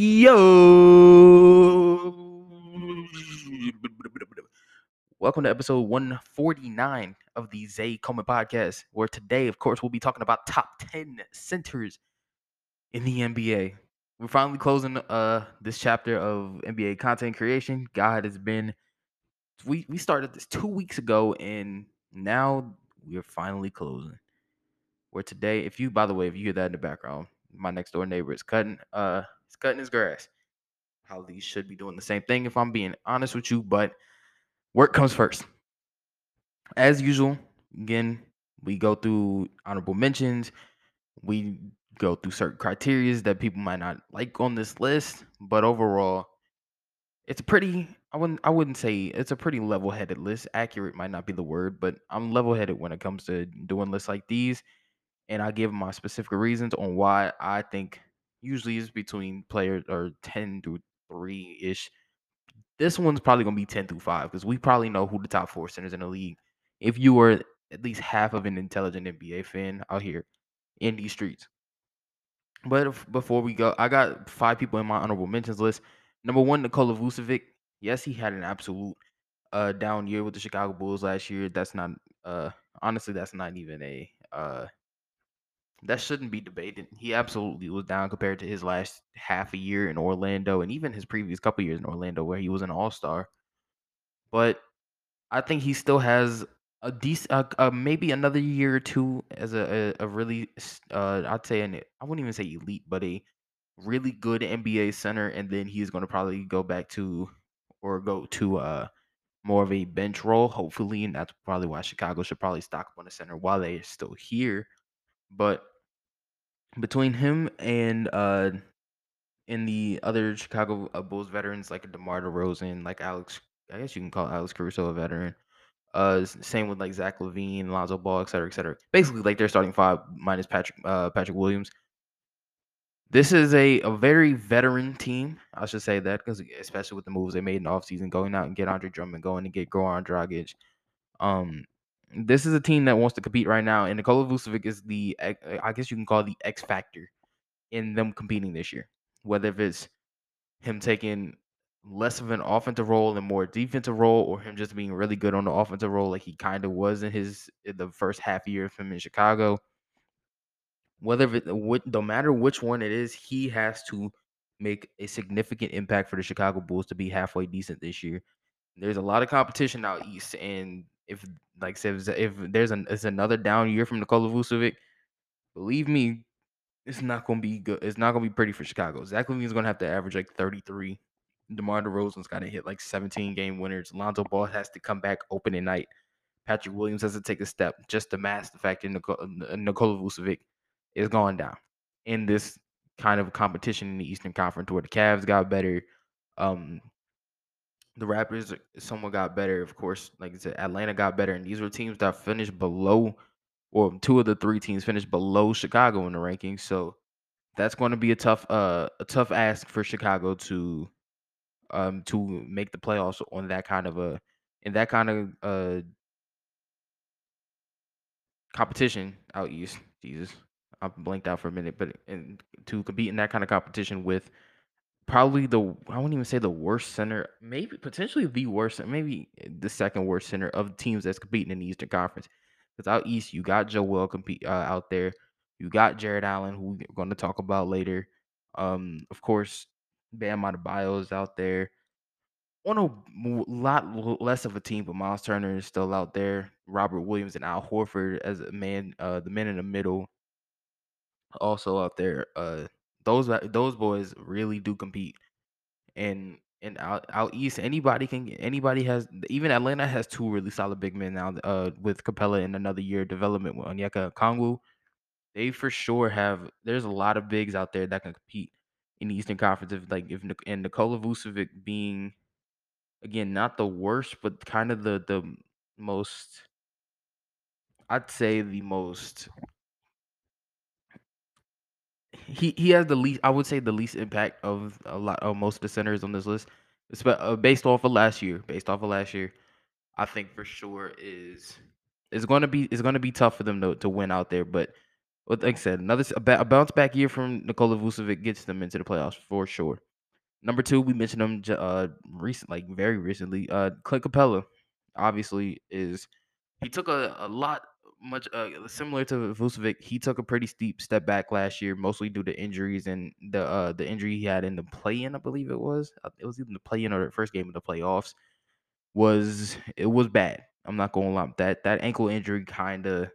Yo! Welcome to episode 149 of the Zay Coleman podcast, where today, of course, we'll be talking about top 10 centers in the NBA. We're finally closing uh this chapter of NBA content creation. God has been we we started this two weeks ago, and now we're finally closing. Where today, if you by the way, if you hear that in the background, my next door neighbor is cutting uh he's cutting his grass. How these should be doing the same thing if I'm being honest with you, but work comes first. As usual, again, we go through honorable mentions. We go through certain criterias that people might not like on this list, but overall, it's pretty I wouldn't I wouldn't say it's a pretty level-headed list. Accurate might not be the word, but I'm level-headed when it comes to doing lists like these and I give my specific reasons on why I think usually is between players or 10 to 3 ish. This one's probably going to be 10 through 5 because we probably know who the top four centers in the league. If you were at least half of an intelligent NBA fan out here in these streets. But if, before we go, I got five people in my honorable mentions list. Number one, Nikola Vucevic. Yes, he had an absolute uh down year with the Chicago Bulls last year. That's not uh honestly that's not even a uh that shouldn't be debated. He absolutely was down compared to his last half a year in Orlando and even his previous couple years in Orlando where he was an all-star. But I think he still has a decent, uh, uh, maybe another year or two as a a, a really, uh, I'd say an I wouldn't even say elite, but a really good NBA center, and then he's going to probably go back to or go to uh more of a bench role, hopefully, and that's probably why Chicago should probably stock up on the center while they're still here. But between him and uh and the other Chicago uh, Bulls veterans like DeMar DeRozan, like Alex, I guess you can call Alex Caruso a veteran. Uh, same with like Zach LaVine, Lonzo Ball, et cetera, et cetera. Basically, like they're starting five minus Patrick uh, Patrick Williams. This is a, a very veteran team. I should say that because especially with the moves they made in the offseason, going out and get Andre Drummond, going to get Goran Dragic. Um, this is a team that wants to compete right now, and Nikola Vucevic is the eh, eh, I guess you can call the X factor in them competing this year. Whether if it's him taking less of an offensive role and more defensive role, or him just being really good on the offensive role, like he kind of was in his in the first half year of him in Chicago. Whether it no matter which one it is, he has to make a significant impact for the Chicago Bulls to be halfway decent this year. There's a lot of competition out east, and if like said, if there's an it's another down year from Nikola Vucevic, believe me, it's not gonna be good. It's not gonna be pretty for Chicago. Zach LaVine's gonna have to average like 33. DeMar DeRozan's got to hit like 17 game winners. Lonzo Ball has to come back opening night. Patrick Williams has to take a step just to mask the fact that Nikola, Nikola Vucevic is going down in this kind of competition in the Eastern Conference where the Cavs got better. Um, the Raptors somewhat got better, of course. Like I said, Atlanta got better, and these were teams that finished below, or two of the three teams finished below Chicago in the rankings. So that's going to be a tough, uh, a tough ask for Chicago to, um, to make the playoffs on that kind of a, in that kind of uh competition out east. Jesus, I blinked out for a minute, but and to compete in that kind of competition with probably the I wouldn't even say the worst center, maybe potentially the worst, maybe the second worst center of the teams that's competing in the Eastern Conference. Because out east, you got Joel will compete uh, out there, you got Jarrett Allen, who we're going to talk about later. Um, of course, Bam Adebayo is out there. On a lot less of a team, but Miles Turner is still out there. Robert Williams and Al Horford as a man, uh, the men in the middle, also out there. Uh, those those boys really do compete. And and out out east, anybody can anybody has even Atlanta has two really solid big men now. Uh, with Capela in another year development with Onyeka Okongwu, they for sure have. There's a lot of bigs out there that can compete in the Eastern Conference. If like if and Nikola Vucevic being again not the worst, but kind of the the most. I'd say the most he he has the least I would say the least impact of a lot of most of the centers on this list. Uh, based off of last year, based off of last year, I think for sure is is going to be is going to be tough for them to to win out there. But like I said, another a, a bounce back year from Nikola Vucevic gets them into the playoffs for sure. Number two, we mentioned him uh recent, like very recently. Uh, Clint Capela, obviously, is he took a, a lot much uh, similar to Vucevic. He took a pretty steep step back last year, mostly due to injuries and the uh the injury he had in the play-in. I believe it was. Uh, it was even the play-in or the first game of the playoffs. Was it was bad. I'm not going to lie. That that ankle injury kind of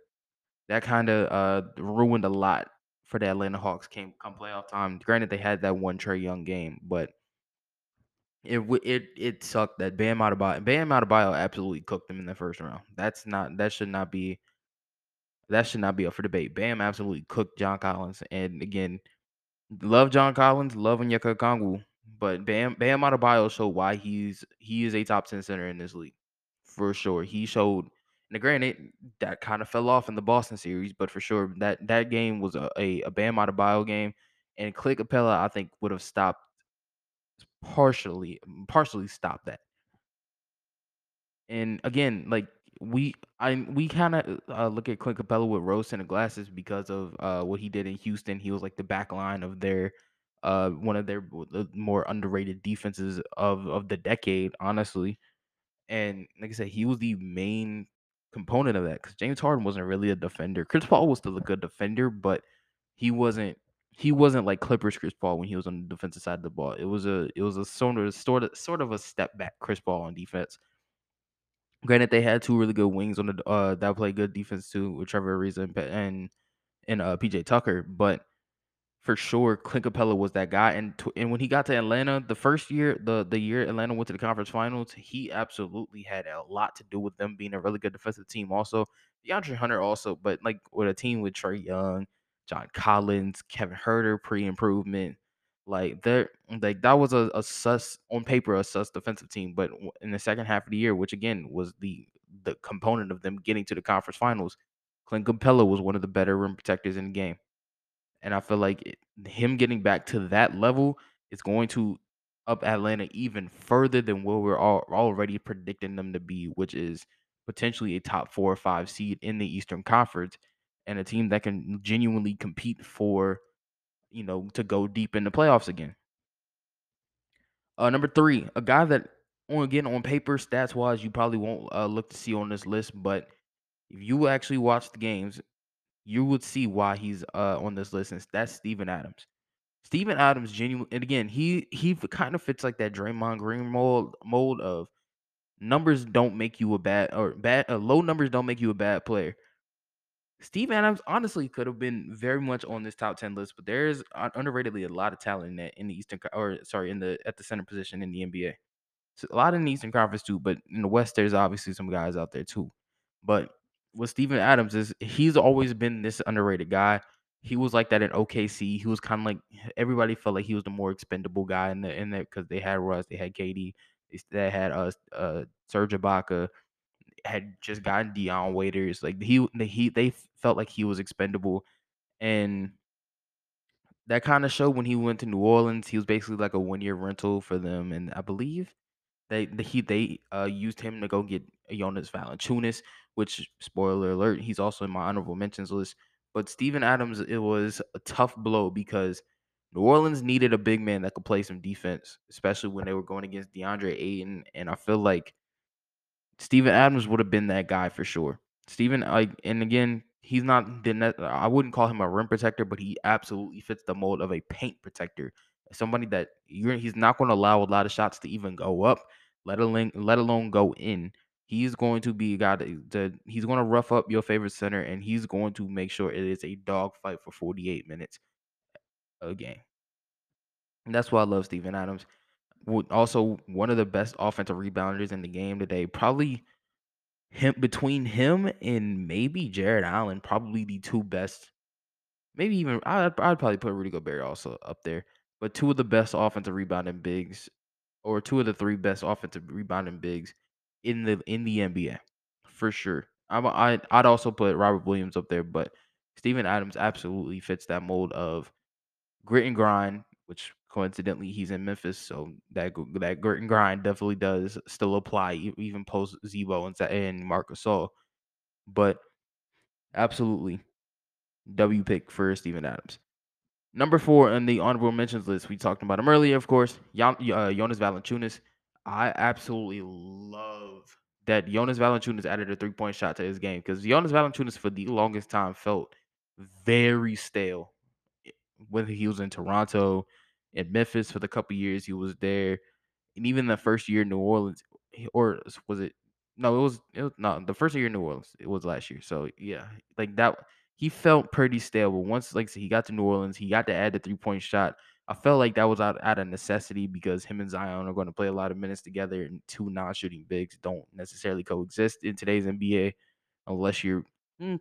that kind of uh ruined a lot for the Atlanta Hawks. Came come playoff time. Granted, they had that one Trae Young game, but it it it sucked that Bam Adebayo Bam Adebayo absolutely cooked them in the first round. That's not that should not be that should not be up for debate. Bam absolutely cooked John Collins, and again, love John Collins, love Onyeka Okongwu, but Bam Bam Adebayo showed why he's he is a top ten center in this league for sure. He showed. Now, granted, that kind of fell off in the Boston series, but for sure that that game was a a, a Bam Adebayo game, and Clint Capela I think would have stopped partially partially stopped that. And again, like we I we kind of uh, look at Clint Capela with rose tinted glasses because of uh, what he did in Houston. He was like the back line of their uh, one of their more underrated defenses of of the decade, honestly. And like I said, he was the main component of that because James Harden wasn't really a defender. Chris Paul was still a good defender, but he wasn't he wasn't like Clippers Chris Paul when he was on the defensive side of the ball. It was a it was a sort of sort of a step back Chris Paul on defense. Granted, they had two really good wings on the uh that played good defense too with Trevor Ariza and and uh PJ Tucker, but for sure, Clint Capela was that guy. And to, and when he got to Atlanta, the first year, the the year Atlanta went to the conference finals, he absolutely had a lot to do with them being a really good defensive team. Also, DeAndre Hunter also, but like with a team with Trae Young, John Collins, Kevin Huerter, pre-improvement, like there, like that was a, a sus on paper a sus defensive team. But in the second half of the year, which again was the the component of them getting to the conference finals, Clint Capela was one of the better rim protectors in the game. And I feel like it, him getting back to that level is going to up Atlanta even further than where we're all, already predicting them to be, which is potentially a top four or five seed in the Eastern Conference and a team that can genuinely compete for, you know, to go deep in the playoffs again. Uh, number three, a guy that, on again on paper, stats wise, you probably won't uh, look to see on this list, but if you actually watch the games, you would see why he's uh on this list, and that's Steven Adams. Steven Adams genuine and again, he he kind of fits like that Draymond Green mold mold of numbers don't make you a bad or bad uh, low numbers don't make you a bad player. Steve Adams honestly could have been very much on this top 10 list, but there's underratedly a lot of talent in in the Eastern or sorry, in the at the center position in the NBA. So a lot in the Eastern Conference too, but in the West, there's obviously some guys out there too. But with Steven Adams is he's always been this underrated guy. He was like that in OKC. He was kind of like everybody felt like he was the more expendable guy in the in there because they had Russ, they had KD, they had uh uh Serge Ibaka, had just gotten Dion Waiters. Like he he they felt like he was expendable, and that kind of showed when he went to New Orleans. He was basically like a one year rental for them, and I believe they the, he they uh used him to go get Jonas Valanciunas, which spoiler alert, he's also in my honorable mentions list. But Steven Adams, it was a tough blow because New Orleans needed a big man that could play some defense, especially when they were going against DeAndre Ayton. And I feel like Steven Adams would have been that guy for sure. Steven, like, and again, he's not the I wouldn't call him a rim protector, but he absolutely fits the mold of a paint protector. Somebody that you're he's not going to allow a lot of shots to even go up, let alone let alone go in. He's going to be a guy that, that he's going to rough up your favorite center, and he's going to make sure it is a dogfight for 48 minutes a game. And that's why I love Steven Adams. Also, one of the best offensive rebounders in the game today. Probably him between him and maybe Jarrett Allen, probably the two best. Maybe even I'd, I'd probably put Rudy Gobert also up there, but two of the best offensive rebounding bigs, or two of the three best offensive rebounding bigs in the in the NBA for sure. I'd, I'd also put Robert Williams up there, but Steven Adams absolutely fits that mold of grit and grind, which coincidentally he's in Memphis, so that that grit and grind definitely does still apply even post Z-Bo and and Marc Gasol. But absolutely, W pick for Steven Adams. Number four on the honorable mentions list, we talked about him earlier, of course. Jan, uh, Jonas Valanciunas. I absolutely love that Jonas Valanciunas added a three point shot to his game because Jonas Valanciunas for the longest time felt very stale. Whether he was in Toronto, in Memphis for the couple years he was there, and even the first year in New Orleans, or was it? No, it was. It was no the first year in New Orleans. It was last year. So yeah, like that. He felt pretty stable once like he got to New Orleans, he got to add the three point shot. I felt like that was out, out of necessity because him and Zion are going to play a lot of minutes together, and two non shooting bigs don't necessarily coexist in today's NBA unless you're mm,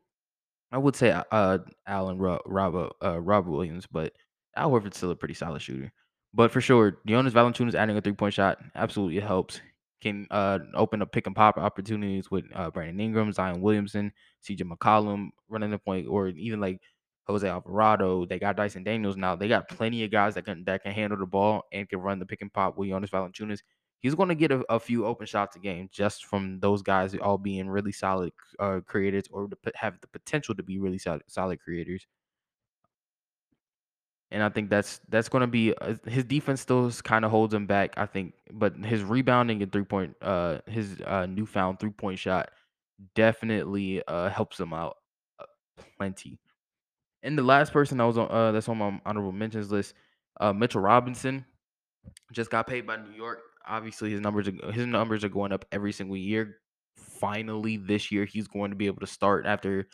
I would say uh Allen Rob Rob uh Rob Williams, but Al Horford's still a pretty solid shooter. But for sure, Jonas Valanciunas adding a three point shot absolutely helps. Can uh open up pick and pop opportunities with uh Brandon Ingram, Zion Williamson, CJ McCollum running the point, or even like Jose Alvarado. They got Dyson Daniels now. They got plenty of guys that can that can handle the ball and can run the pick and pop with Jonas Valanciunas he's going to get a, a, few open shots a game just from those guys all being really solid uh, creators or to have the potential to be really solid, solid creators. And I think that's that's going to be uh, his defense still kind of holds him back. I think, but his rebounding and three point, uh, his uh, newfound three point shot definitely uh, helps him out uh, plenty. And the last person that was on uh, that's on my honorable mentions list, uh, Mitchell Robinson, just got paid by New York obviously his numbers are his numbers are going up every single year. Finally, this year he's going to be able to start after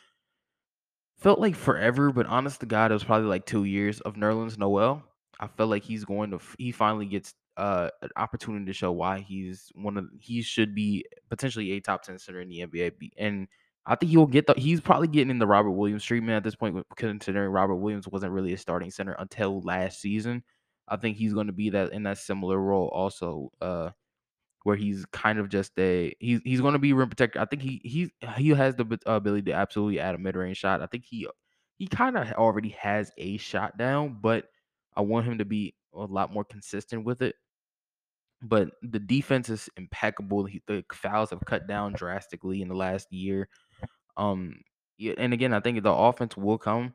felt like forever, but honest to God, it was probably like two years of Nerlens Noel. I felt like he's going to he finally gets uh, an opportunity to show why he's one of he should be potentially a top ten center in the NBA. And I think he'll get the he's probably getting in the Robert Williams treatment at this point, considering Robert Williams wasn't really a starting center until last season. I think he's going to be that in that similar role also, uh, where he's kind of just a he's he's going to be rim protector. I think he he he has the ability to absolutely add a mid range shot. I think he he kind of already has a shot down, but I want him to be a lot more consistent with it. But the defense is impeccable. He, the fouls have cut down drastically in the last year. Um, and again, I think the offense will come.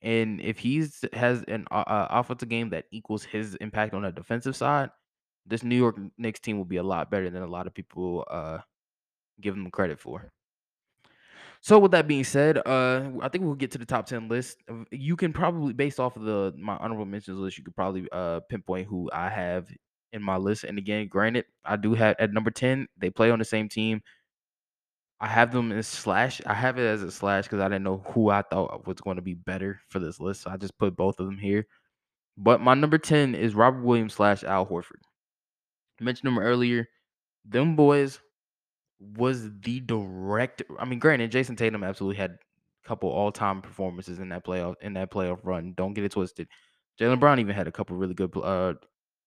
And if he's has an uh, uh, offensive game that equals his impact on the defensive side, this New York Knicks team will be a lot better than a lot of people uh, give them credit for. So with that being said, uh, I think we'll get to the top ten list. You can probably, based off of the my honorable mentions list, you could probably uh, pinpoint who I have in my list. And again, granted, I do have at number ten. They play on the same team. I have them as slash. I have it as a slash because I didn't know who I thought was going to be better for this list. So I just put both of them here. But my number 10 is Robert Williams slash Al Horford. Mentioned them earlier. Them boys was the direct. I mean, granted, Jayson Tatum absolutely had a couple all time performances in that playoff in that playoff run. Don't get it twisted. Jaylen Brown even had a couple really good, uh,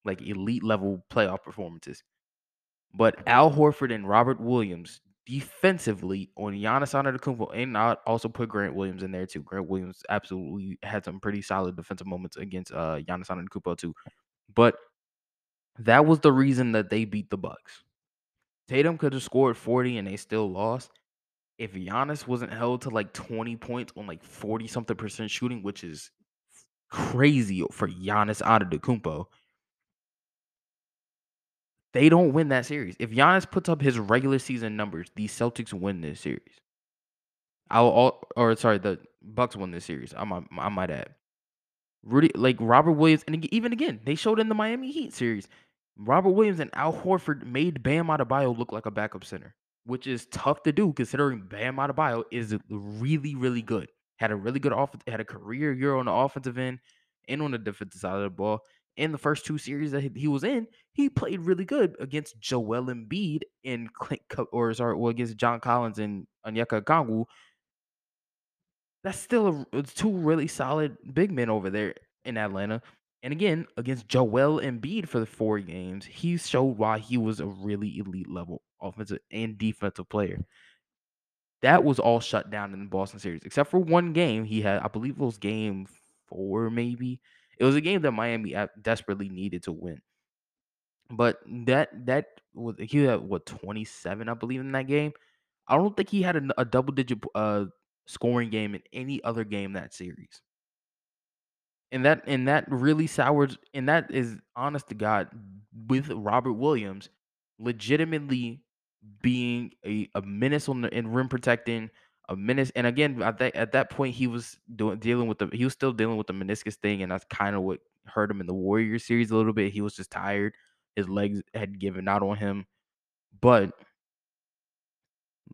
like elite level playoff performances. But Al Horford and Robert Williams defensively on Giannis Antetokounmpo, and I also put Grant Williams in there too. Grant Williams absolutely had some pretty solid defensive moments against uh Giannis Antetokounmpo too. But that was the reason that they beat the Bucks. Tatum could have scored 40 and they still lost. If Giannis wasn't held to like 20 points on like 40 something percent shooting, which is crazy for Giannis Antetokounmpo, they don't win that series. If Giannis puts up his regular season numbers, the Celtics win this series. I'll or sorry, the Bucks win this series. I might I might add. Rudy like Robert Williams, and even again, they showed in the Miami Heat series. Robert Williams and Al Horford made Bam Adebayo look like a backup center, which is tough to do considering Bam Adebayo is really, really good. Had a really good offense, had a career year on the offensive end and on the defensive side of the ball in the first two series that he was in, he played really good against Joel Embiid and Clint, or sorry, well, against John Collins and Onyeka Okongwu. That's still a, two really solid big men over there in Atlanta. And again, against Joel Embiid for the four games, he showed why he was a really elite level offensive and defensive player. That was all shut down in the Boston series, except for one game he had. I believe it was game four, maybe it was a game that Miami desperately needed to win. But that that was he had what 27, I believe, in that game. I don't think he had a, a double digit uh scoring game in any other game that series. And that and that really sours and that is honest to God with Robert Williams legitimately being a, a menace on the in rim protecting, a menace. And again, I think at that point he was doing dealing with the he was still dealing with the meniscus thing, and that's kind of what hurt him in the Warrior series a little bit. He was just tired. His legs had given out on him. But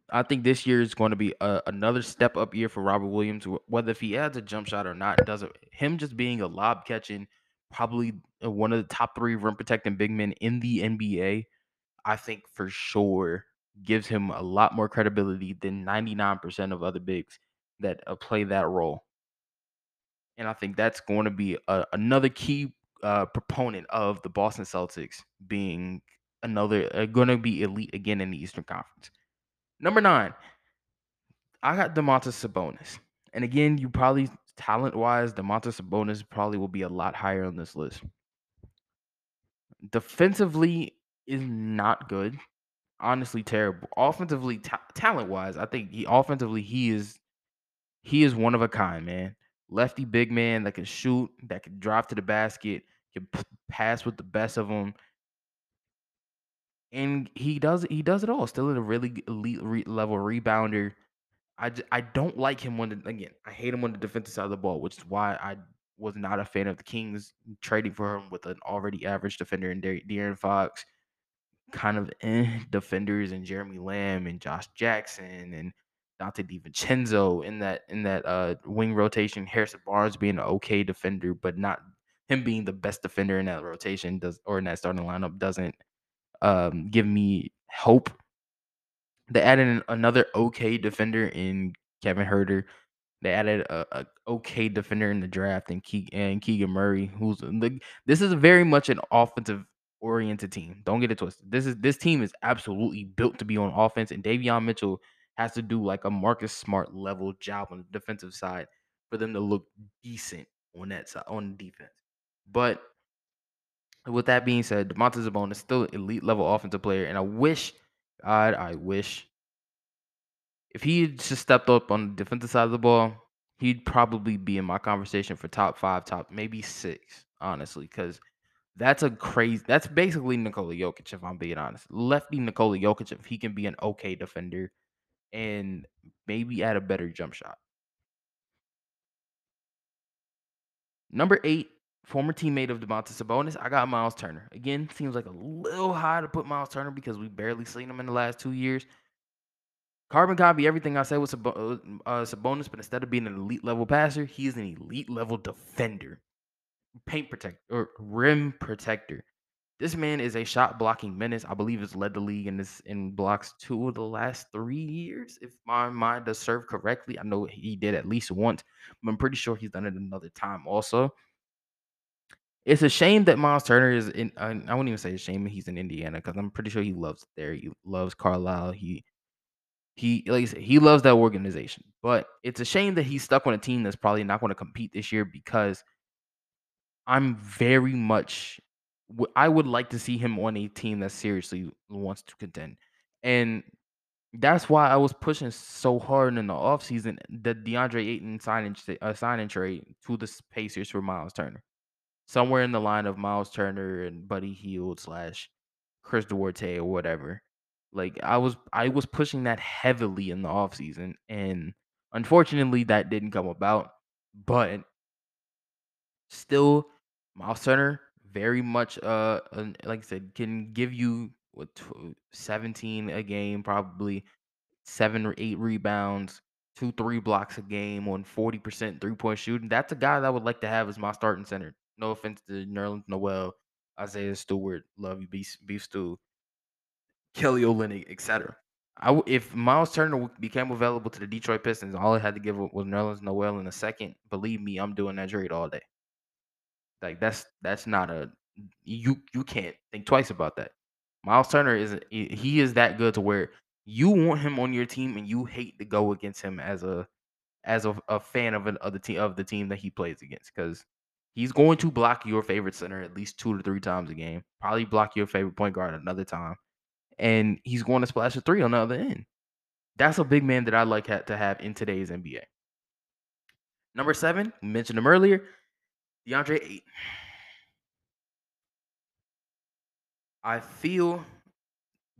I think this year is going to be a, another step up year for Robert Williams. Whether if he adds a jump shot or not, doesn't him just being a lob catching, probably uh, one of the top three rim protecting big men in the NBA. I think for sure gives him a lot more credibility than 99% of other bigs that uh, play that role. And I think that's going to be a, another key uh, proponent of the Boston Celtics being another uh, going to be elite again in the Eastern Conference. Number nine, I got Domantas Sabonis. And again, you probably talent wise, Domantas Sabonis probably will be a lot higher on this list. Defensively is not good. Honestly, terrible. Offensively, ta- talent wise, I think he offensively he is he is one of a kind, man. Lefty big man that can shoot, that can drive to the basket, can p- pass with the best of them, and he does he does it all. Still a really elite re- level rebounder. I, j- I don't like him on the again. I hate him on the defensive side of the ball, which is why I was not a fan of the Kings trading for him with an already average defender in De- De'Aaron Fox, kind of eh, defenders and Jeremy Lamb and Josh Jackson and Donte DiVincenzo in that in that uh wing rotation. Harrison Barnes being an okay defender, but not him being the best defender in that rotation does or in that starting lineup doesn't um give me hope. They added an, another okay defender in Kevin Huerter. They added a, a okay defender in the draft and, Ke- and Keegan Murray, who's the, this is very much an offensive oriented team. Don't get it twisted. This is this team is absolutely built to be on offense, and Davion Mitchell has to do like a Marcus Smart level job on the defensive side for them to look decent on that side on defense. But with that being said, Domantas Sabonis is still elite level offensive player, and I wish, God, I wish if he had just stepped up on the defensive side of the ball, he'd probably be in my conversation for top five, top maybe six, honestly, because that's a crazy. That's basically Nikola Jokic, if I'm being honest. Lefty Nikola Jokic, if he can be an okay defender and maybe add a better jump shot. Number eight, former teammate of Domantas Sabonis, I got Miles Turner. Again, seems like a little high to put Miles Turner because we barely seen him in the last two years. Carbon copy everything I said with Sab- uh, uh, Sabonis, but instead of being an elite level passer, he is an elite level defender, paint protector, or rim protector. This man is a shot blocking menace. I believe has led the league in this in blocks two of the last three years, if my mind does serve correctly. I know he did at least once, but I'm pretty sure he's done it another time also. It's a shame that Miles Turner is in. I wouldn't even say a shame he's in Indiana because I'm pretty sure he loves there. He loves Carlisle. He he like I said, he loves that organization. But it's a shame that he's stuck on a team that's probably not going to compete this year because I'm very much I would like to see him on a team that seriously wants to contend. And that's why I was pushing so hard in the offseason the DeAndre Ayton signing uh, signing trade to the Pacers for Miles Turner. Somewhere in the line of Miles Turner and Buddy Hield slash Chris Duarte or whatever. Like I was I was pushing that heavily in the offseason and unfortunately that didn't come about. But still Miles Turner very much uh like I said can give you what 17 a game probably 7 or 8 rebounds, 2 3 blocks a game on 40% three-point shooting. That's a guy that I would like to have as my starting center. No offense to Nerlens Noel, Isaiah Stewart, love you beef, beef stew. Kelly Olynyk, etc. I w- if Miles Turner became available to the Detroit Pistons, all I had to give was Nerlens Noel in a second. Believe me, I'm doing that trade all day. Like that's that's not a you you can't think twice about that. Miles Turner is he is that good to where you want him on your team and you hate to go against him as a as a, a fan of an of the team of the team that he plays against because he's going to block your favorite center at least two to three times a game. Probably block your favorite point guard another time, and he's going to splash a three on the other end. That's a big man that I like to have in today's NBA. Number seven, mentioned him earlier, DeAndre Ayton. I feel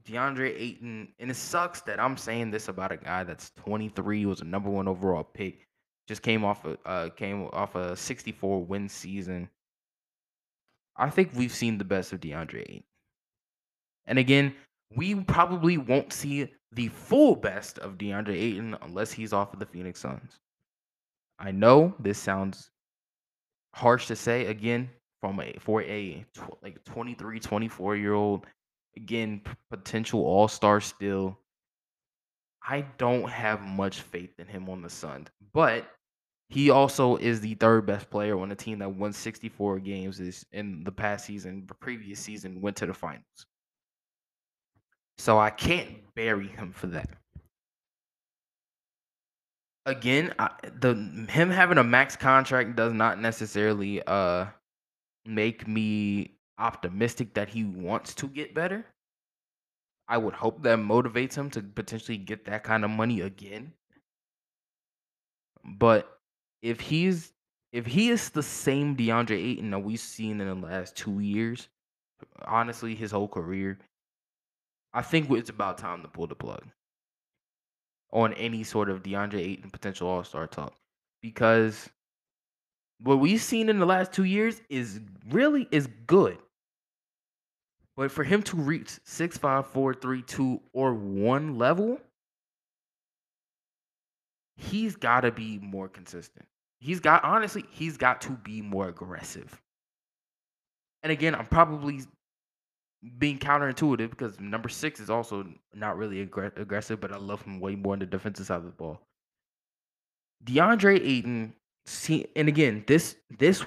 DeAndre Ayton, and it sucks that I'm saying this about a guy that's 23, was a number one overall pick, just came off a uh, came off a 64 win season. I think we've seen the best of DeAndre Ayton. And again, we probably won't see the full best of DeAndre Ayton unless he's off of the Phoenix Suns. I know this sounds harsh to say again from a for a tw- like 23, 24 year old again p- potential all-star still. I don't have much faith in him on the Suns, but he also is the third best player on a team that won 64 games in the past season, the previous season went to the finals. So I can't bury him for that. Again, I, the him having a max contract does not necessarily uh make me optimistic that he wants to get better. I would hope that motivates him to potentially get that kind of money again. But if he's if he is the same DeAndre Ayton that we've seen in the last two years, honestly, his whole career, I think it's about time to pull the plug on any sort of DeAndre Ayton potential All Star talk because what we've seen in the last two years is really is good. But for him to reach six five four three two or one level, he's got to be more consistent. He's got honestly, he's got to be more aggressive. And again, I'm probably being counterintuitive because number six is also not really aggr- aggressive, but I love him way more on the defensive side of the ball. DeAndre Ayton, see, and again, this this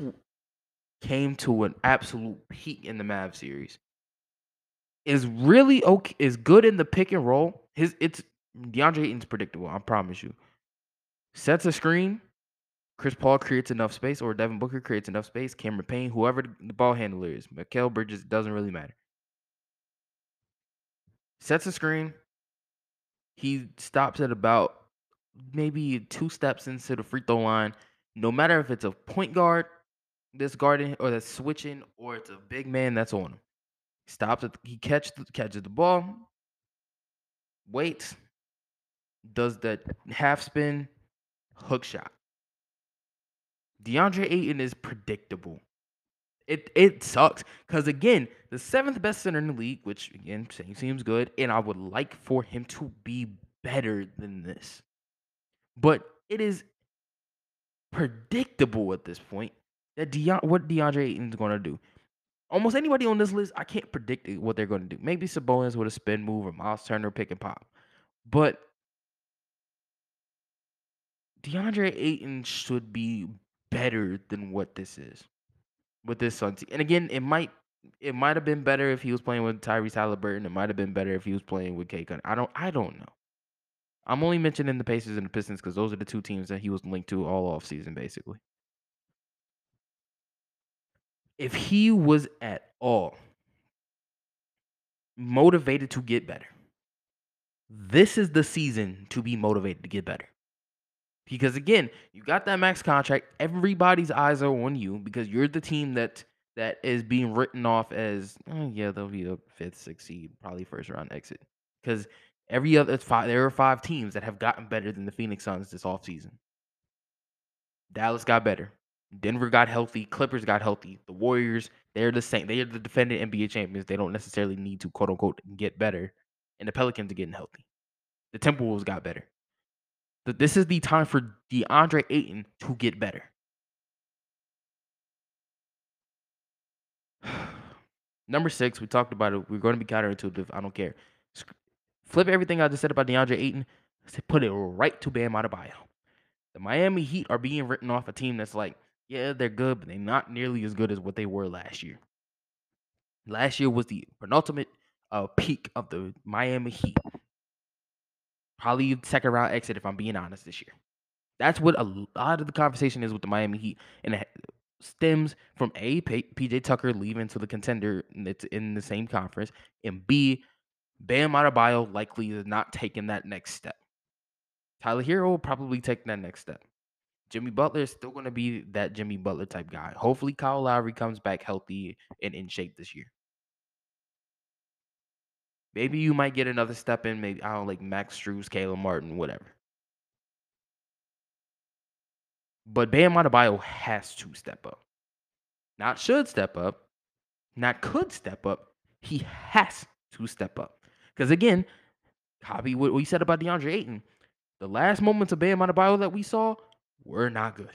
came to an absolute peak in the Mav series. Is really okay, is good in the pick and roll. His it's DeAndre Ayton's predictable, I promise you. Sets a screen, Chris Paul creates enough space, or Devin Booker creates enough space. Cameron Payne, whoever the ball handler is, Mikal Bridges doesn't really matter. Sets a screen. He stops at about maybe two steps into the free throw line. No matter if it's a point guard that's guarding or that's switching, or it's a big man that's on him. Stops at he catches catches the ball, waits, does that half spin, hook shot. DeAndre Ayton is predictable. It it sucks because again, the seventh best center in the league, which again seems good, and I would like for him to be better than this, but it is predictable at this point that Deon, what DeAndre Ayton is going to do. Almost anybody on this list, I can't predict what they're going to do. Maybe Sabonis with a spin move or Miles Turner pick and pop, but DeAndre Ayton should be better than what this is with this Suns. And again, it might it might have been better if he was playing with Tyrese Haliburton. It might have been better if he was playing with K. Gun. I don't I don't know. I'm only mentioning the Pacers and the Pistons because those are the two teams that he was linked to all off season, basically. If he was at all motivated to get better, this is the season to be motivated to get better. Because again, you got that max contract. Everybody's eyes are on you because you're the team that that is being written off as oh, yeah, they'll be a fifth, sixth seed, probably first round exit. Because every other five, there are five teams that have gotten better than the Phoenix Suns this offseason. Dallas got better. Denver got healthy. Clippers got healthy. The Warriors, they're the same. They are the defending NBA champions. They don't necessarily need to quote unquote get better. And the Pelicans are getting healthy. The Timberwolves got better this is the time for DeAndre Ayton to get better. Number six, we talked about it. We're going to be counterintuitive. I don't care. Flip everything I just said about DeAndre Ayton. Put it right to Bam Adebayo. The Miami Heat are being written off a team that's like, yeah, they're good, but they're not nearly as good as what they were last year. Last year was the penultimate uh, peak of the Miami Heat. Probably second round exit if I'm being honest this year. That's what a lot of the conversation is with the Miami Heat, and it stems from a PJ Tucker leaving to the contender that's in the same conference, and B Bam Adebayo likely is not taking that next step. Tyler Herro will probably take that next step. Jimmy Butler is still going to be that Jimmy Butler type guy. Hopefully, Kyle Lowry comes back healthy and in shape this year. Maybe you might get another step in. Maybe I don't like Max Strus, Caleb Martin, whatever. But Bam Adebayo has to step up. Not should step up. Not could step up. He has to step up. Because again, copy what we said about DeAndre Ayton. The last moments of Bam Adebayo that we saw were not good.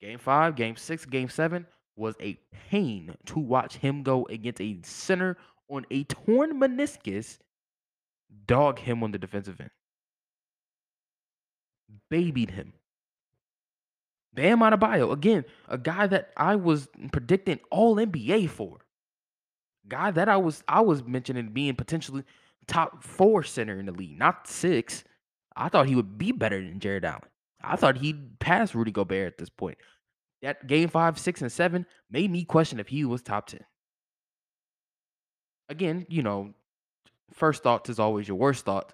Game five, game six, game seven was a pain to watch him go against a center on a torn meniscus, dog him on the defensive end. Babied him. Bam Adebayo, again, a guy that I was predicting all NBA for. Guy that I was I was mentioning being potentially top four center in the league, not six. I thought he would be better than Jarrett Allen. I thought he'd pass Rudy Gobert at this point. That game five, six, and seven made me question if he was top 10. Again, you know, first thoughts is always your worst thought.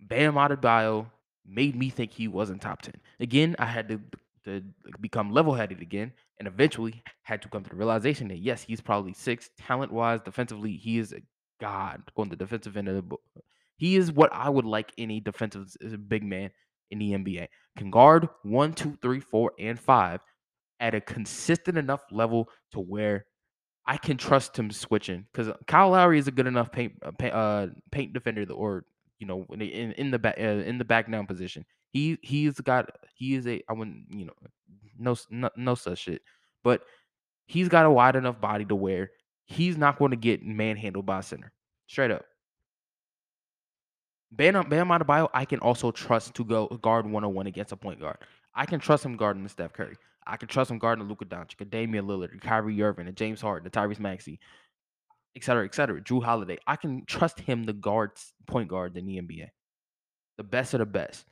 Bam Adebayo made me think he wasn't top 10. Again, I had to, to become level headed again and eventually had to come to the realization that yes, he's probably six talent wise, defensively, he is a god on the defensive end of the book. He is what I would like any defensive big man in the NBA. Can guard one, two, three, four, and five at a consistent enough level to where I can trust him switching because Kyle Lowry is a good enough paint uh, paint, uh, defender, or you know, in in the back uh, in the back down position. He he's got he is a I wouldn't you know no no, no such shit, but he's got a wide enough body to where he's not going to get manhandled by center. Straight up. Bam, Bam Adebayo, I can also trust to go guard one on one against a point guard. I can trust him guarding Steph Curry. I can trust him guarding Luka Doncic, Damian Lillard, Kyrie Irving, and James Harden, Tyrese Maxey, et cetera, et cetera. Jrue Holiday. I can trust him the guard point guard in the NBA. The best of the best.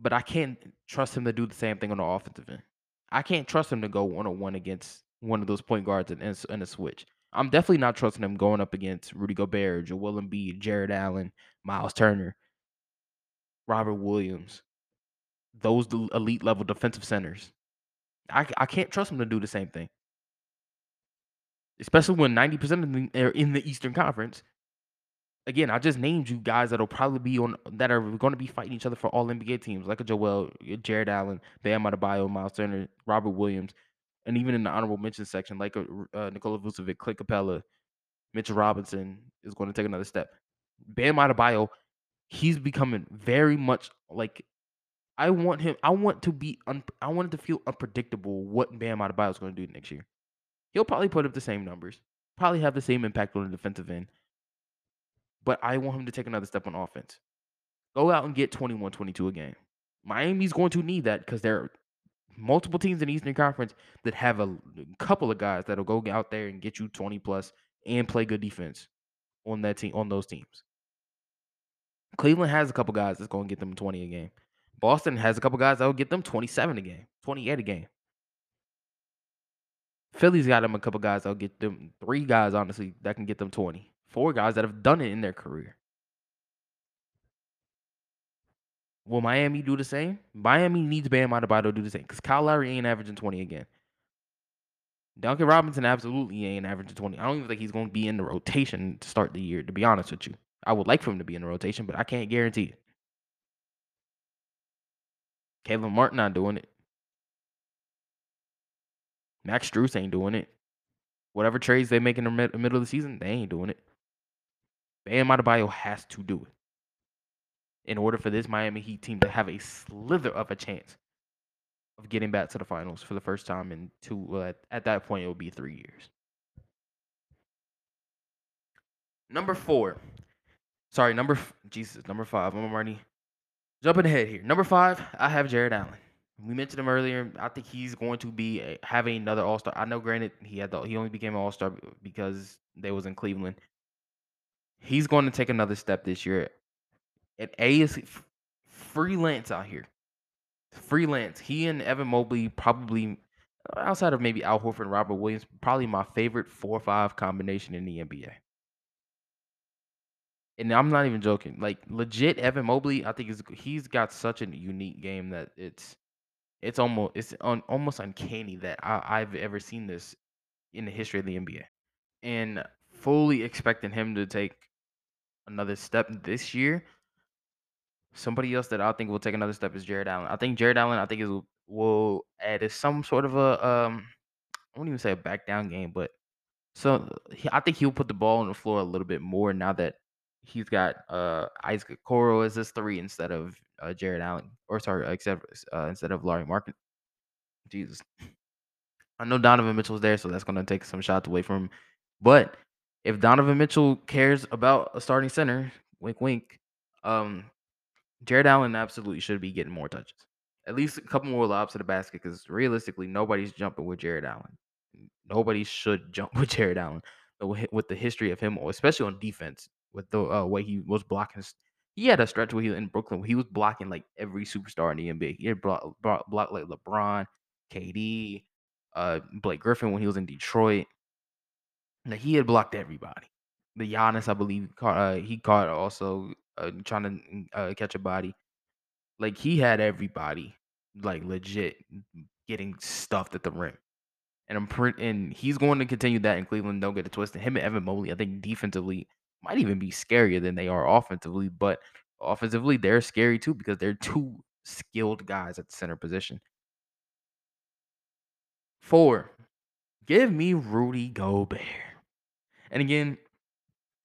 But I can't trust him to do the same thing on the offensive end. I can't trust him to go one on one against one of those point guards in, in a switch. I'm definitely not trusting him going up against Rudy Gobert, Joel Embiid, Jarrett Allen, Miles Turner, Robert Williams, those elite level defensive centers. I, I can't trust them to do the same thing. Especially when 90% of them are in the Eastern Conference. Again, I just named you guys that'll probably be on that are going to be fighting each other for all NBA teams, like a Joel, Jarrett Allen, Bam Adebayo, Miles Turner, Robert Williams, and even in the honorable mention section, like a, uh, Nikola Vucevic, Clint Capela, Mitchell Robinson is going to take another step. Bam Adebayo, he's becoming very much like I want him. I want to be. Un, I want it to feel unpredictable what Bam Adebayo is going to do next year. He'll probably put up the same numbers, probably have the same impact on the defensive end. But I want him to take another step on offense. Go out and get 21, 22 a game. Miami's going to need that because there are multiple teams in the Eastern Conference that have a couple of guys that'll go out there and get you 20 plus and play good defense on that team on those teams. Cleveland has a couple guys that's going to get them 20 a game. Boston has a couple guys that will get them 27 a game, 28 a game. Philly's got them a couple guys that'll get them three guys, honestly, that can get them 20. Four guys that have done it in their career. Will Miami do the same? Miami needs Bam Adebayo to do the same because Kyle Lowry ain't averaging 20 again. Duncan Robinson absolutely ain't averaging 20. I don't even think he's going to be in the rotation to start the year, to be honest with you. I would like for him to be in the rotation, but I can't guarantee it. Caleb Martin not doing it. Max Strus ain't doing it. Whatever trades they make in the middle of the season, they ain't doing it. Bam Adebayo has to do it in order for this Miami Heat team to have a slither of a chance of getting back to the finals for the first time in two. Well, at, at that point, it would be three years. Number four. Sorry, number Jesus, number five. I'm already Jumping ahead here. Number five, I have Jarrett Allen. We mentioned him earlier. I think he's going to be a, having another All Star. I know, granted, he had the, he only became an All Star because they was in Cleveland. He's going to take another step this year. And A is freelance out here. Freelance. He and Evan Mobley probably uh, outside of maybe Al Horford and Robert Williams, probably my favorite four or five combination in the NBA. And I'm not even joking. Like legit, Evan Mobley, I think is he's got such a unique game that it's it's almost it's un, almost uncanny that I, I've ever seen this in the history of the NBA. And fully expecting him to take another step this year. Somebody else that I think will take another step is Jarrett Allen. I think Jarrett Allen, I think is will add some sort of a um I won't even say a back down game, but so I think he'll put the ball on the floor a little bit more now that he's got uh Isaac Okoro as his three instead of uh, Jarrett Allen, or sorry, except uh, instead of Lauri Markkanen. Jesus, I know Donovan Mitchell's there, so that's to take some shots away from him. But if Donovan Mitchell cares about a starting center, wink, wink, um, Jarrett Allen absolutely should be getting more touches. At least a couple more lobs to the basket because realistically, nobody's jumping with Jarrett Allen. Nobody should jump with Jarrett Allen with the history of him, especially on defense, with the uh, way he was blocking. He had a stretch where he in Brooklyn he was blocking like every superstar in the NBA. He had blocked, blocked like LeBron, KD, uh, Blake Griffin when he was in Detroit. Like he had blocked everybody. The Giannis, I believe, caught. Uh, he caught also uh, trying to mm, uh, catch a body. Like he had everybody like legit getting stuffed at the rim. And I'm and he's going to continue that in Cleveland. Don't get it twisted. Him and Evan Mobley, I think defensively might even be scarier than they are offensively. But offensively, they're scary too because they're two skilled guys at the center position. Four, give me Rudy Gobert. And again,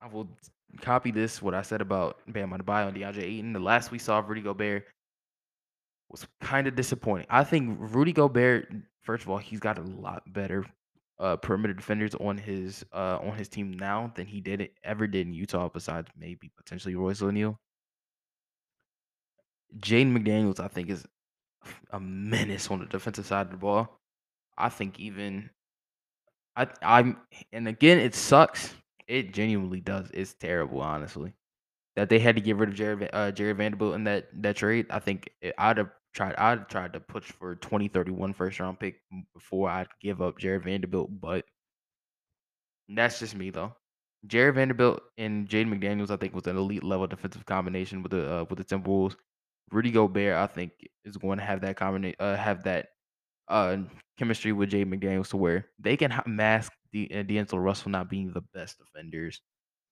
I will copy this what I said about Bam Adebayo and DeAndre Ayton. The last we saw of Rudy Gobert was kind of disappointing. I think Rudy Gobert, first of all, he's got a lot better uh, perimeter defenders on his uh, on his team now than he did ever did in Utah, besides maybe potentially Royce O'Neale. Jaden McDaniels, I think, is a menace on the defensive side of the ball. I think even I I'm and again it sucks. It genuinely does. It's terrible, honestly. That they had to get rid of Jarred uh, Jarred Vanderbilt in that that trade. I think it, I'd have tried I'd have tried to push for 2031 first round pick before I'd give up Jarred Vanderbilt, but that's just me though. Jarred Vanderbilt and Jaden McDaniels, I think, was an elite level defensive combination with the uh, with the Timberwolves. Rudy Gobert, I think, is going to have that combination, uh, have that uh, chemistry with Jaden McDaniels to where they can mask uh, D'Angelo Russell not being the best defenders,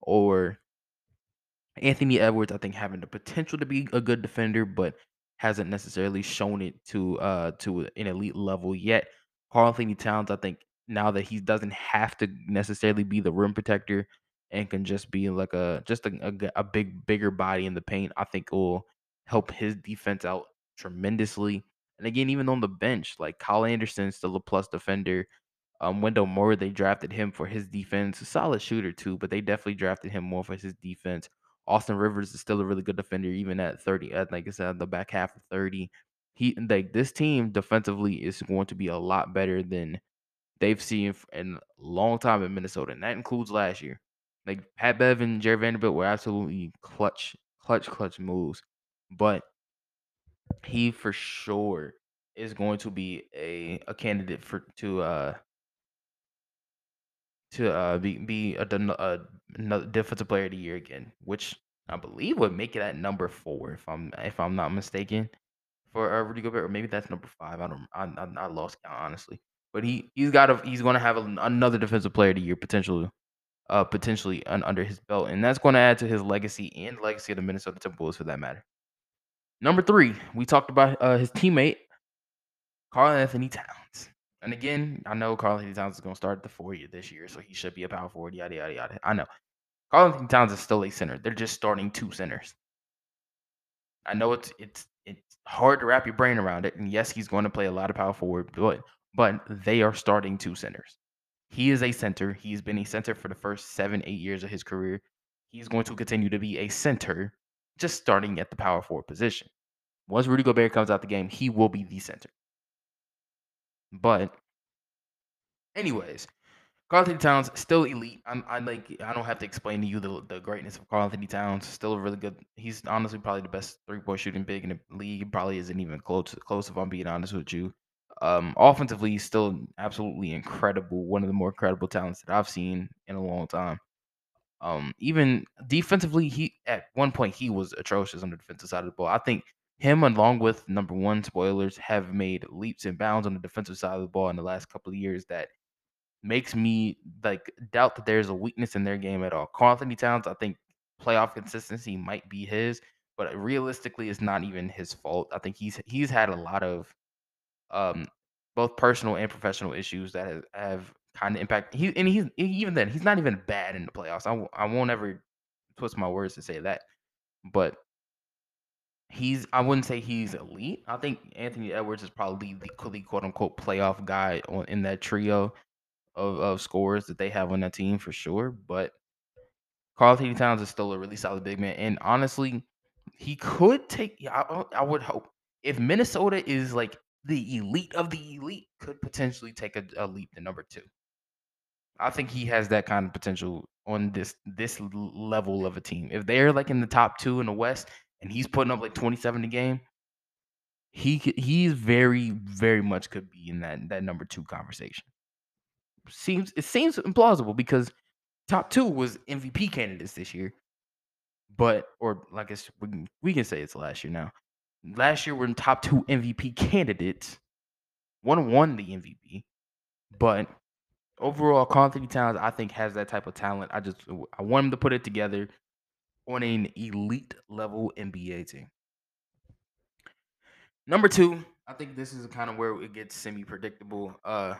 or Anthony Edwards, I think, having the potential to be a good defender, but hasn't necessarily shown it to uh to an elite level yet. Karl-Anthony Towns, I think, now that he doesn't have to necessarily be the rim protector and can just be like a just a, a, a big bigger body in the paint, I think will help his defense out tremendously. And again, even on the bench, like Kyle Anderson, still a plus defender. Um, Wendell Moore, they drafted him for his defense. A solid shooter too, but they definitely drafted him more for his defense. Austin Rivers is still a really good defender, even at 30. At like I said, the back half of 30. He like this team defensively is going to be a lot better than they've seen in a long time in Minnesota, and that includes last year. Like Pat Bev and Jerry Vanderbilt were absolutely clutch, clutch, clutch moves, but he for sure is going to be a a candidate for to uh to uh be be a, defensive player of the year again, which I believe would make it at number four if I'm if I'm not mistaken for uh, Rudy Gobert, or maybe that's number five. I don't I I, I lost count honestly, but he he's got a he's going to have a, another defensive player of the year potentially. Uh, potentially un, under his belt, and that's going to add to his legacy and legacy of the Minnesota Timberwolves for that matter. Number three, we talked about uh, his teammate, Karl Anthony Towns. And again, I know Karl-Anthony Towns is going to start at the four year this year, so he should be a power forward, yada, yada, yada. I know. Karl-Anthony Towns is still a center. They're just starting two centers. I know it's it's it's hard to wrap your brain around it. And yes, he's going to play a lot of power forward, but but they are starting two centers. He is a center. He's been a center for the first seven, eight years of his career. He's going to continue to be a center, just starting at the power forward position. Once Rudy Gobert comes out the game, he will be the center. But, anyways, Karl-Anthony Towns still elite. I'm, I like. I don't have to explain to you the, the greatness of Karl-Anthony Towns. Still a really good. He's honestly probably the best three point shooting big in the league. Probably isn't even close. Close if I'm being honest with you. Um, offensively, he's still absolutely incredible. One of the more incredible talents that I've seen in a long time. Um, even defensively, he at one point he was atrocious on the defensive side of the ball. I think him, along with number one spoilers, have made leaps and bounds on the defensive side of the ball in the last couple of years that makes me like doubt that there's a weakness in their game at all. Karl Anthony Towns, I think playoff consistency might be his, but realistically, it's not even his fault. I think he's he's had a lot of um both personal and professional issues that have, have kind of impacted. He and he's even then he's not even bad in the playoffs. I I won't ever twist my words to say that, but he's I wouldn't say he's elite. I think Anthony Edwards is probably the quote unquote playoff guy on in that trio of, of scores that they have on that team for sure. But Karl Anthony Towns is still a really solid big man, and honestly, he could take. I, I would hope if Minnesota is like the elite of the elite, could potentially take a, a leap to number two. I think he has that kind of potential on this this level of a team. If they're like in the top two in the West, and he's putting up like twenty seven a game, he he's very very much could be in that that number two conversation. Seems it seems implausible because top two was MVP candidates this year, but or like it's we can, we can say it's last year now. Last year we're in top two MVP candidates. One won the MVP, but overall, Karl Anthony Towns I think has that type of talent. I just I want him to put it together on an elite level NBA team. Number two, I think this is kind of where it gets semi predictable. Uh,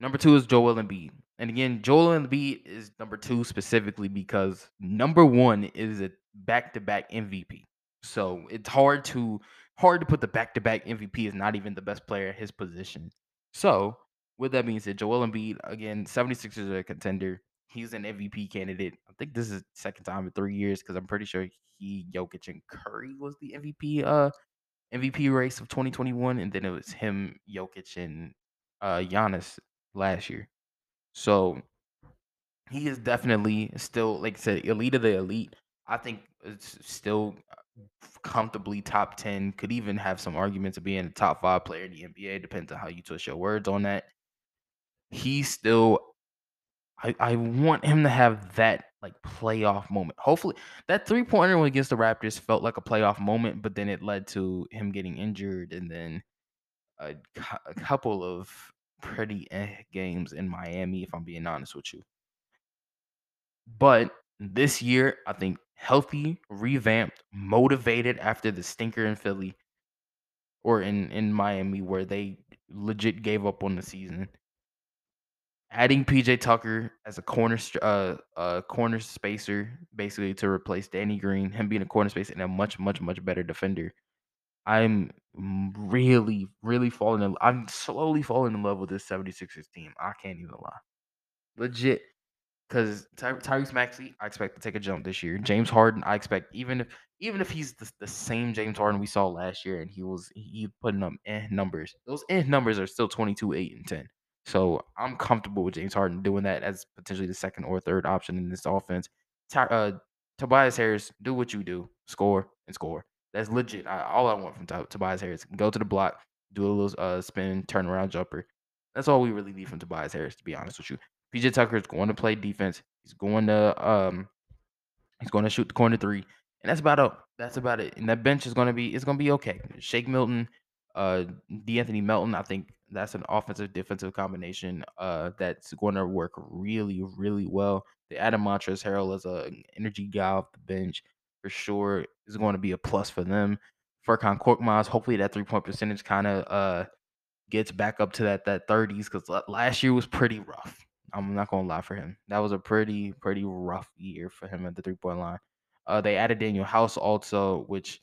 number two is Joel Embiid. And again, Joel Embiid is number two specifically because number one is a back to back MVP. So it's hard to hard to put the back to back MVP is not even the best player at his position. So with that being said, Joel Embiid again, 76ers are a contender. He's an MVP candidate. I think this is second time in three years because I'm pretty sure he, Jokic, and Curry was the MVP uh MVP race of 2021, and then it was him, Jokic, and uh Giannis last year. So he is definitely still, like I said, elite of the elite. I think it's still uh, comfortably top 10, could even have some arguments of being a top five player in the NBA. Depends on how you twist your words on that. He's still, I, I want him to have that like playoff moment. Hopefully, that three pointer against the Raptors felt like a playoff moment, but then it led to him getting injured and then a, a couple of pretty eh games in Miami, if I'm being honest with you. But this year, I think healthy, revamped, motivated after the stinker in Philly or in, in Miami where they legit gave up on the season. Adding PJ Tucker as a corner uh, uh corner spacer basically to replace Danny Green, him being a corner spacer and a much much much better defender. I'm really really falling in I'm slowly falling in love with this 76ers team. I can't even lie. Legit because Ty- Tyrese Maxey, I expect to take a jump this year. James Harden, I expect even if even if he's the, the same James Harden we saw last year, and he was he putting up eh numbers. Those eh numbers are still 22, 8, and 10. So I'm comfortable with James Harden doing that as potentially the second or third option in this offense. Uh, Tobias Harris, do what you do, score and score. That's legit. I, all I want from Tobias Harris, go to the block, do a little uh, spin, turn around jumper. That's all we really need from Tobias Harris, to be honest with you. PJ Tucker is going to play defense. He's going to um he's going to shoot the corner three. And that's about it. That's about it. And that bench is going to be it's going to be okay. Shake Milton, uh De'Anthony Melton, I think that's an offensive defensive combination uh that's going to work really really well. The Adam Montrezl Harrell as an energy guy off the bench for sure is going to be a plus for them. Furkan Korkmaz, hopefully that three point percentage kind of uh gets back up to that that 30s because last year was pretty rough. I'm not gonna lie for him. That was a pretty pretty rough year for him at the three point line. Uh, they added Danuel House also, which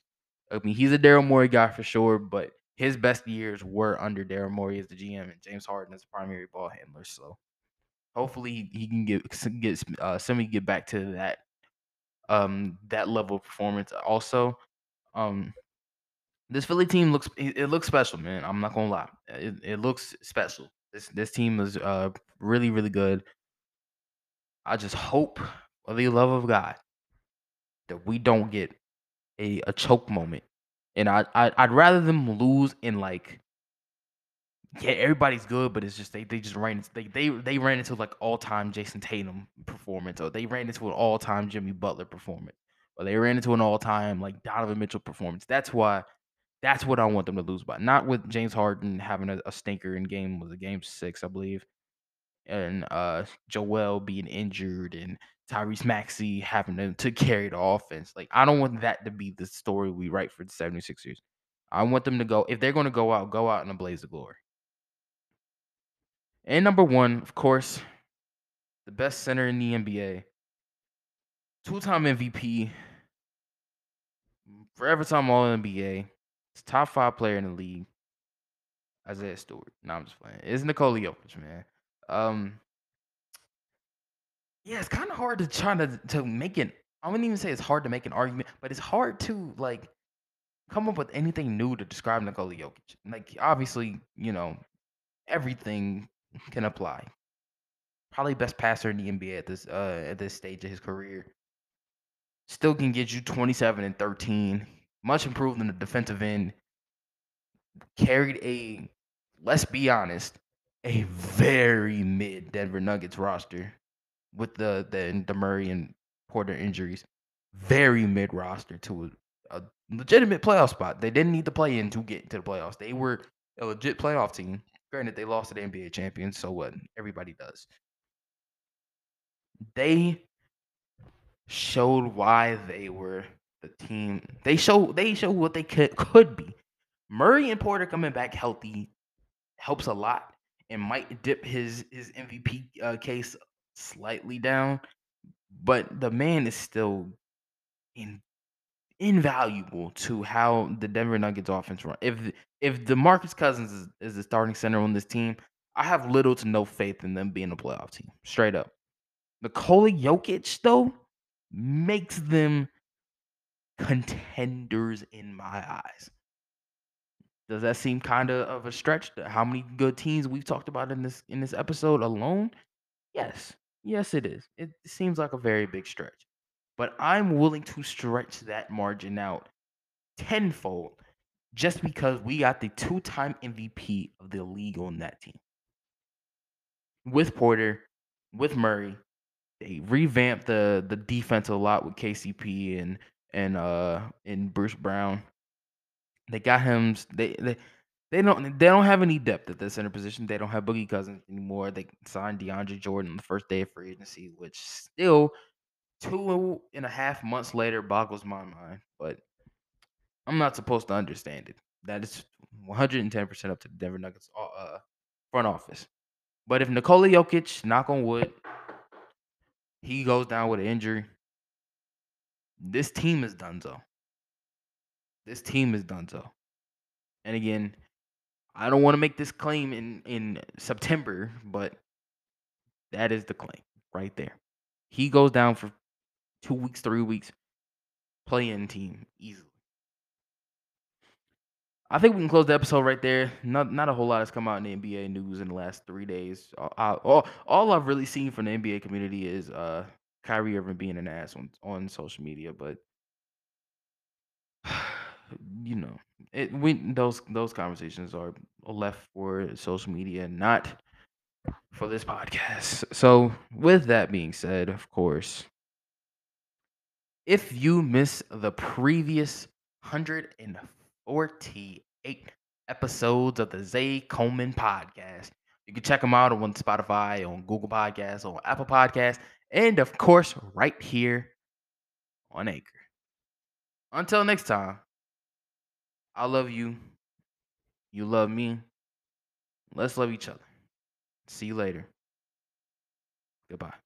I mean he's a Daryl Morey guy for sure, but his best years were under Daryl Morey as the GM and James Harden as the primary ball handler. So hopefully he can get get uh, Semi get back to that um that level of performance. Also, um this Philly team looks it, it looks special, man. I'm not gonna lie, it, it looks special. This this team is uh really really good. I just hope, for the love of God, that we don't get a, a choke moment, and I, I I'd rather them lose in like yeah, everybody's good, but it's just they they just ran into, they they they ran into like all time Jayson Tatum performance, or they ran into an all time Jimmy Butler performance, or they ran into an all time like Donovan Mitchell performance. That's why that's what I want them to lose by. Not with James Harden having a, a stinker in game was a game six, I believe. And uh Joel being injured and Tyrese Maxey having to, to carry the offense. Like I don't want that to be the story we write for the 76ers. I want them to go, if they're going to go out, go out in a blaze of glory. And number one, of course, the best center in the NBA, two time MVP, forever time All NBA, top five player in the league, Isaiah Stewart. No, I'm just playing. It's Nikola Jokic, man. Um, yeah, it's kind of hard to try to to make it. I wouldn't even say it's hard to make an argument, but it's hard to like come up with anything new to describe Nikola Jokic. Like, obviously, you know, everything can apply. Probably best passer in the NBA at this uh at this stage of his career. Still can get you 27 and 13. Much improved in the defensive end. Carried a, let's be honest, a very mid Denver Nuggets roster with the the, the Murray and Porter injuries. Very mid roster to a, a legitimate playoff spot. They didn't need to play in to get into the playoffs. They were a legit playoff team. Granted, they lost to the NBA champions, so what? Everybody does. They showed why they were the team. They show they showed what they could could be. Murray and Porter coming back healthy helps a lot and might dip his his MVP uh, case slightly down, but the man is still in invaluable to how the Denver Nuggets offense run. If if DeMarcus Cousins is, is the starting center on this team, I have little to no faith in them being a playoff team. Straight up. Nikola Jokic, though, makes them contenders in my eyes. Does that seem kind of of a stretch? How many good teams we've talked about in this in this episode alone? Yes. Yes, it is. It seems like a very big stretch but I'm willing to stretch that margin out tenfold just because we got the two time MVP of the league on that team. With Porter, with Murray, they revamped the the defense a lot with KCP and and uh and Bruce Brown. They got him. They they they don't they don't have any depth at the center position. They don't have Boogie Cousins anymore. They signed DeAndre Jordan on the first day of free agency, which still two and a half months later boggles my mind, but I'm not supposed to understand it. That is 110% up to the Denver Nuggets uh, uh, front office. But if Nikola Jokic, knock on wood, he goes down with an injury, this team is done so. This team is done so. And again, I don't want to make this claim in, in September, but that is the claim right there. He goes down for two weeks, three weeks, play-in team easily. I think we can close the episode right there. Not not a whole lot has come out in the NBA news in the last three days. Uh, all all I've really seen from the NBA community is uh Kyrie Irving being an ass on on social media, but you know, it we those those conversations are left for social media, not for this podcast. So, with that being said, of course, if you miss the previous 148 episodes of the Zay Coleman podcast, you can check them out on Spotify, on Google Podcasts, on Apple Podcasts, and of course, right here on Anchor. Until next time, I love you. You love me. Let's love each other. See you later. Goodbye.